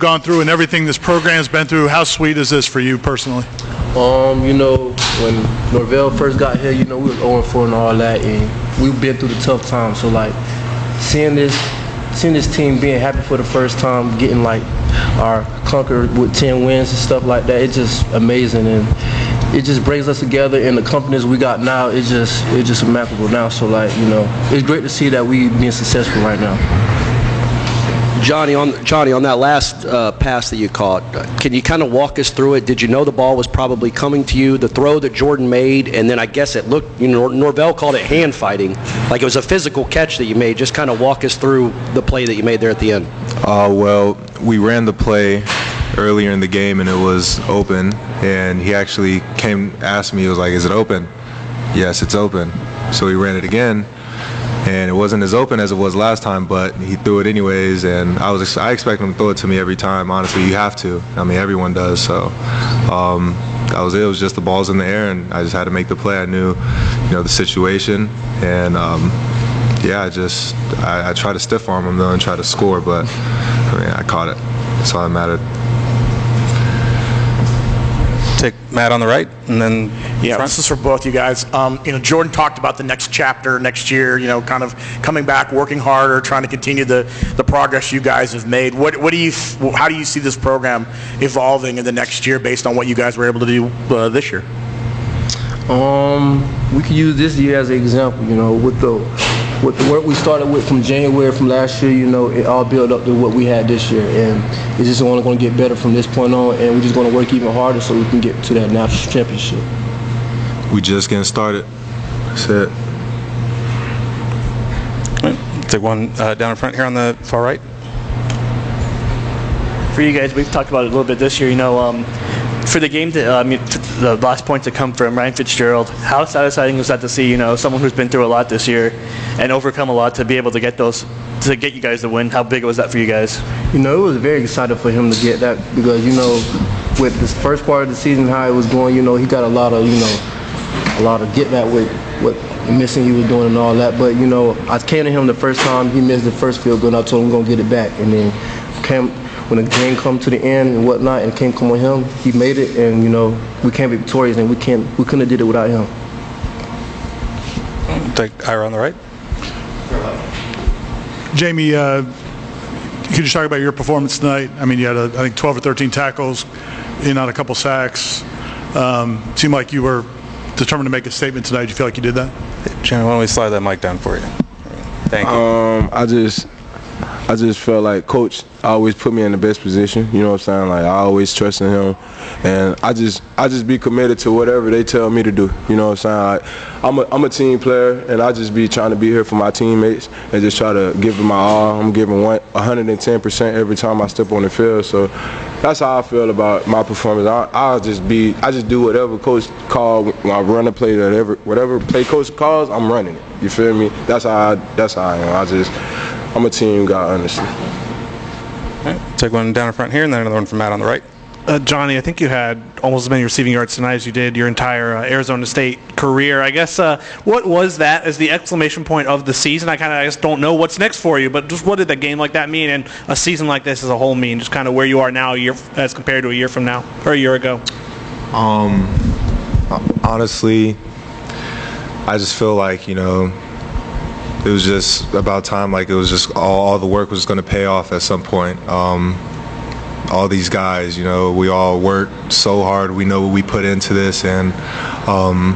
gone through and everything this program's been through, how sweet is this for you personally? Um, you know, when Norvell first got here, you know, we was 0 4 and all that, and we've been through the tough times. So like, seeing this, seeing this team being happy for the first time, getting like our conquer with 10 wins and stuff like that, it's just amazing, and it just brings us together. And the companies we got now, it's just it's just remarkable now. So like, you know, it's great to see that we being successful right now. Johnny, on Johnny, on that last uh, pass that you caught, can you kind of walk us through it? Did you know the ball was probably coming to you? The throw that Jordan made, and then I guess it looked, you know, Norvell called it hand fighting, like it was a physical catch that you made. Just kind of walk us through the play that you made there at the end. Uh, well, we ran the play earlier in the game, and it was open. And he actually came, asked me, he was like, "Is it open?" Yes, it's open. So we ran it again and it wasn't as open as it was last time, but he threw it anyways, and I was I expect him to throw it to me every time. Honestly, you have to. I mean, everyone does. So um, that was it. It was just the balls in the air, and I just had to make the play. I knew, you know, the situation, and um, yeah, I just I, I tried to stiff arm him though and try to score, but I mean, I caught it. That's all that mattered take Matt on the right, and then yeah, front. this is for both you guys. Um, you know, Jordan talked about the next chapter next year. You know, kind of coming back, working harder, trying to continue the the progress you guys have made. What what do you how do you see this program evolving in the next year based on what you guys were able to do uh, this year? Um, we could use this year as an example. You know, with the with the work we started with from January from last year, you know, it all built up to what we had this year, and it's just only going to get better from this point on, and we're just going to work even harder so we can get to that national championship. We just getting started. That's it. Right. Take one uh, down in front here on the far right. For you guys, we've talked about it a little bit this year. You know, um, for the game, to, uh, the last point to come from Ryan Fitzgerald, how satisfying was that to see, you know, someone who's been through a lot this year and overcome a lot to be able to get those, to get you guys the win? How big was that for you guys? You know, it was very exciting for him to get that because, you know, with this first part of the season, how it was going, you know, he got a lot of, you know, a lot of get back with what missing he was doing and all that. But, you know, I came to him the first time he missed the first field goal and I told him going to get it back. And then came, when the game come to the end and whatnot, and came come with him, he made it, and you know we can't be victorious, and we can't we couldn't have did it without him. Take Ira on the right. Jammie, uh, could you talk about your performance tonight? I mean, you had a, I think 12 or 13 tackles, in on a couple sacks. Um, seemed like you were determined to make a statement tonight. Do you feel like you did that? Jammie, why don't we slide that mic down for you? Thank you. Um, I just I just felt like coach always put me in the best position. You know what I'm saying? Like I always trust in him, and I just I just be committed to whatever they tell me to do. You know what I'm saying? Like, I'm a I'm a team player, and I just be trying to be here for my teammates and just try to give them my all. I'm giving one 110 percent every time I step on the field. So that's how I feel about my performance. I I'll just be I just do whatever coach call when I run a play whatever whatever play coach calls, I'm running it. You feel me? That's how I, that's how I am. I just I'm a team guy, honestly. Right, take one down in front here, and then another one from Matt on the right. Uh, Johnny, I think you had almost as many receiving yards tonight as you did your entire uh, Arizona State career. I guess uh, what was that as the exclamation point of the season? I kind of just don't know what's next for you, but just what did a game like that mean and a season like this as a whole mean? Just kind of where you are now, year as compared to a year from now or a year ago. Um, honestly, I just feel like you know it was just about time. Like it was just all, all the work was going to pay off at some point. Um, all these guys, you know, we all work so hard. We know what we put into this, and um,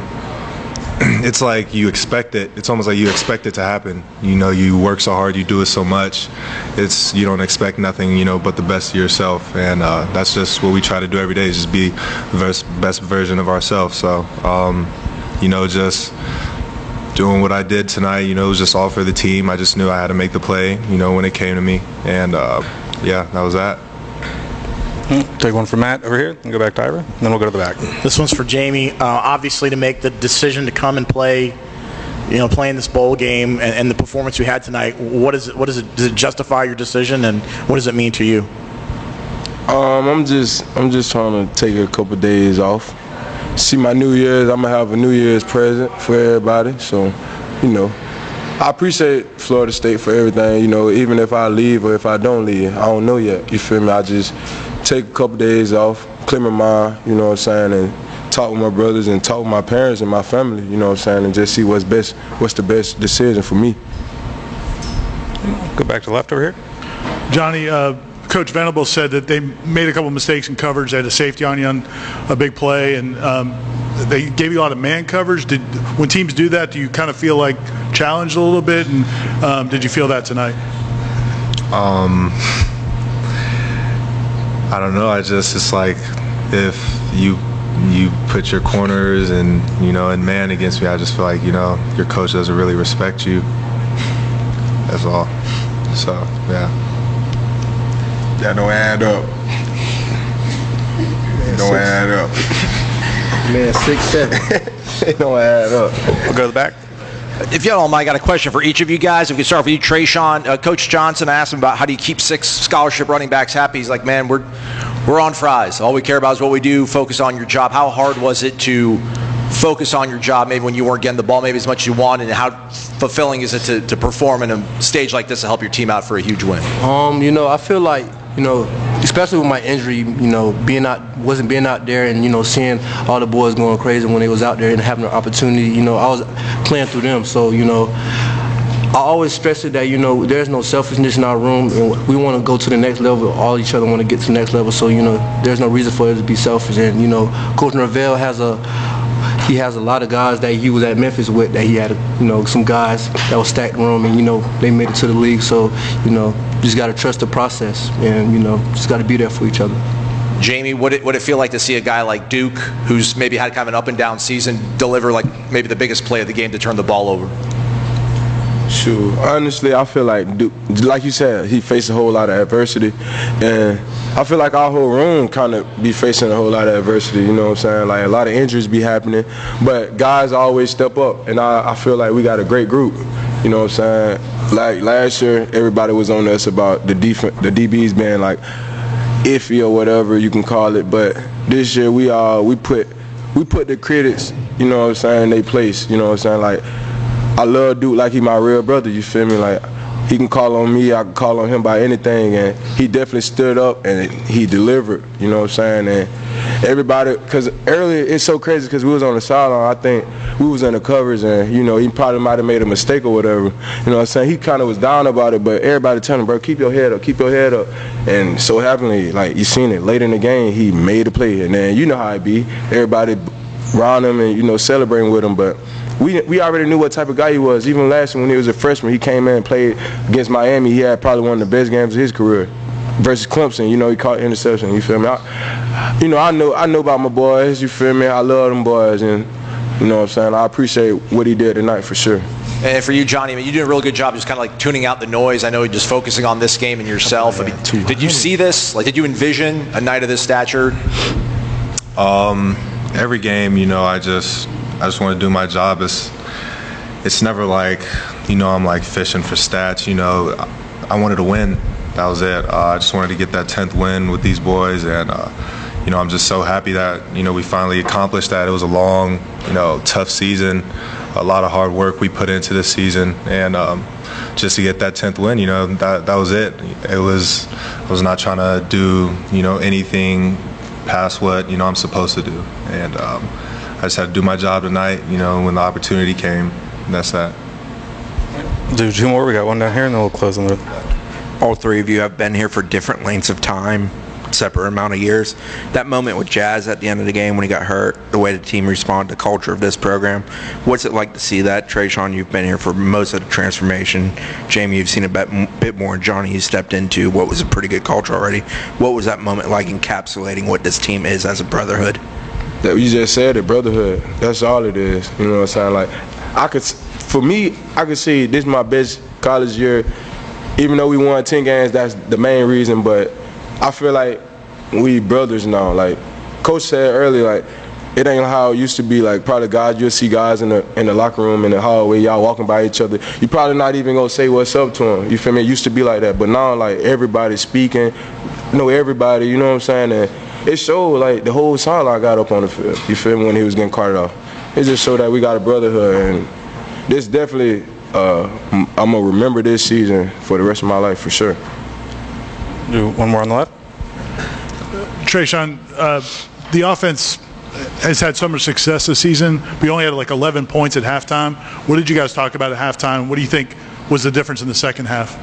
it's like you expect it. It's almost like you expect it to happen. You know, you work so hard, you do it so much. It's you don't expect nothing, you know, but the best of yourself, and uh, that's just what we try to do every day. Is just be the best, version of ourselves. So, um, you know, just doing what I did tonight. You know, it was just all for the team. I just knew I had to make the play. You know, when it came to me, and uh, yeah, that was that. Take one from Matt over here and go back to Ira. And then we'll go to the back. This one's for Jammie. Uh, obviously, to make the decision to come and play, you know, playing this bowl game and, and the performance you had tonight, what is it? What is it? Does it justify your decision, and what does it mean to you? Um, I'm just I'm just trying to take a couple days off. See my New Year's. I'm gonna have a New Year's present for everybody. So, you know, I appreciate Florida State for everything. You know, even if I leave or if I don't leave, I don't know yet. You feel me? I just take a couple days off, clear my mind. You know what I'm saying, and talk with my brothers and talk with my parents and my family. You know what I'm saying, and just see what's best, what's the best decision for me. Go back to the left over here. Johnny, uh, Coach Venable said that they made a couple mistakes in coverage. They had a safety on you on a big play, and um, they gave you a lot of man coverage. Did when teams do that, do you kind of feel like challenged a little bit? And um, did you feel that tonight? Um, I don't know. I just it's like if you you put your corners and you know and man against me, I just feel like you know your coach doesn't really respect you. That's all. So yeah. That don't add up. It don't add up. Man, six seven. it don't add up. We'll go to the back. If y'all don't mind, I got a question for each of you guys. If we start with you, Treshaun. Uh, Coach Johnson asked him about how do you keep six scholarship running backs happy. He's like, man, we're we're on fries. All we care about is what we do. Focus on your job. How hard was it to focus on your job maybe when you weren't getting the ball maybe as much as you wanted and how fulfilling is it to, to perform in a stage like this to help your team out for a huge win Um, you know, I feel like, you know, especially with my injury, you know, being out wasn't being out there and, you know, seeing all the boys going crazy when they was out there and having an opportunity, you know, I was playing through them. So, you know, I always stress it that, you know, there's no selfishness in our room and we want to go to the next level. All each other want to get to the next level. So, you know, there's no reason for us to be selfish. And, you know, Coach Norvell has a he has a lot of guys that he was at Memphis with that he had, you know, some guys that was stacked room and, you know, they made it to the league. So, you know, just got to trust the process and, you know, just got to be there for each other. jammie what it, what it feel like to see a guy like duke who's maybe had kind of an up and down season deliver like maybe the biggest play of the game to turn the ball over Sure. Honestly, I feel like, Duke, like you said, he faced a whole lot of adversity, and I feel like our whole room kind of be facing a whole lot of adversity. You know what I'm saying? Like a lot of injuries be happening, but guys always step up, and I, I feel like we got a great group. You know what I'm saying? Like last year, everybody was on us about the def- the DBs being like iffy or whatever you can call it, but this year we all we put we put the critics, you know what I'm saying, in their place. You know what I'm saying? Like I love Duke like he my real brother. You feel me? Like he can call on me, I can call on him about anything, and he definitely stood up and he delivered. You know what I'm saying? And everybody, because earlier it's so crazy because we was on the sideline. I think we was in the covers, and you know he probably might have made a mistake or whatever. You know what I'm saying? He kind of was down about it, but everybody telling him, bro, keep your head up, keep your head up. And so happily, like you seen it later in the game, he made a play, and then you know how it be. Everybody around him and you know celebrating with him, but we we already knew what type of guy he was. Even last year when he was a freshman, he came in and played against Miami. He had probably one of the best games of his career versus Clemson. You know, he caught interception. You feel me? I, you know, I know I know about my boys. You feel me? I love them boys, and you know what I'm saying. I appreciate what he did tonight for sure. and for you johnny I mean, you did a really good job just kind of like tuning out the noise i know you just focusing on this game and yourself I mean, did you see this like did you envision a night of this stature Um, every game, you know, I just I just want to do my job. It's it's never like you know I'm like fishing for stats. You know, I, wanted to win. That was it. Uh, I just wanted to get that tenth win with these boys, and uh, you know I'm just so happy that you know we finally accomplished that. It was a long, you know, tough season, a lot of hard work we put into this season, and um, just to get that tenth win, you know, that that was it. It was I was not trying to do you know anything past what you know I'm supposed to do, and um, I just had to do my job tonight. You know, when the opportunity came, and that's that. Do two more. We got one down here, and then we'll close on the. all three of you have been here for different lengths of time. separate amount of years. That moment with Jazz at the end of the game when he got hurt, the way the team responded, the culture of this program. What's it like to see that? Treshaun, you've been here for most of the transformation. Jammie, you've seen a bit, bit more. Johnny, you stepped into what was a pretty good culture already. What was that moment like encapsulating what this team is as a brotherhood? That you just said it, brotherhood. That's all it is. You know what I'm saying? Like, I could, for me, I could see this is my best college year. Even though we won 10 games, that's the main reason. But I feel like we brothers now. Like, Coach said earlier, like, it ain't how it used to be. Like, probably guys, you'll see guys in the in the locker room, in the hallway, y'all walking by each other. You probably not even gonna say what's up to them. You feel me? It used to be like that. But now, like, everybody's speaking, know everybody, you know what I'm saying? And it showed like the whole song I got up on the field. You feel me when he was getting carted off. It just showed that we got a brotherhood, and this definitely uh, I'm gonna remember this season for the rest of my life for sure. Do one more on the left. Treshaun, uh, the offense has had so much success this season. We only had like 11 points at halftime. What did you guys talk about at halftime? What do you think was the difference in the second half?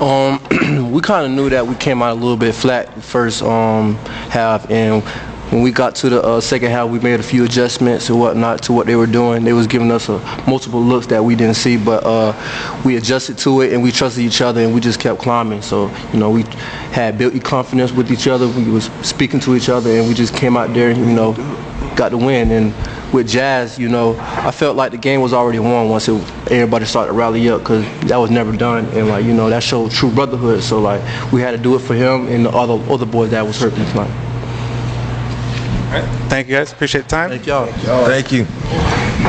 Um, we kind of knew that we came out a little bit flat the first um, half, and when we got to the uh, second half, we made a few adjustments and whatnot to what they were doing. They was giving us multiple looks that we didn't see, but uh, we adjusted to it and we trusted each other and we just kept climbing. So you know, we had built confidence with each other. We was speaking to each other, and we just came out there, you know, got the win. And with Jazz, you know, I felt like the game was already won once it, everybody started to rally up because that was never done, and like you know, that showed true brotherhood. So like we had to do it for him and the other other boys that was hurting tonight. All right. Thank you guys. Appreciate the time. Thank y'all. Thank you.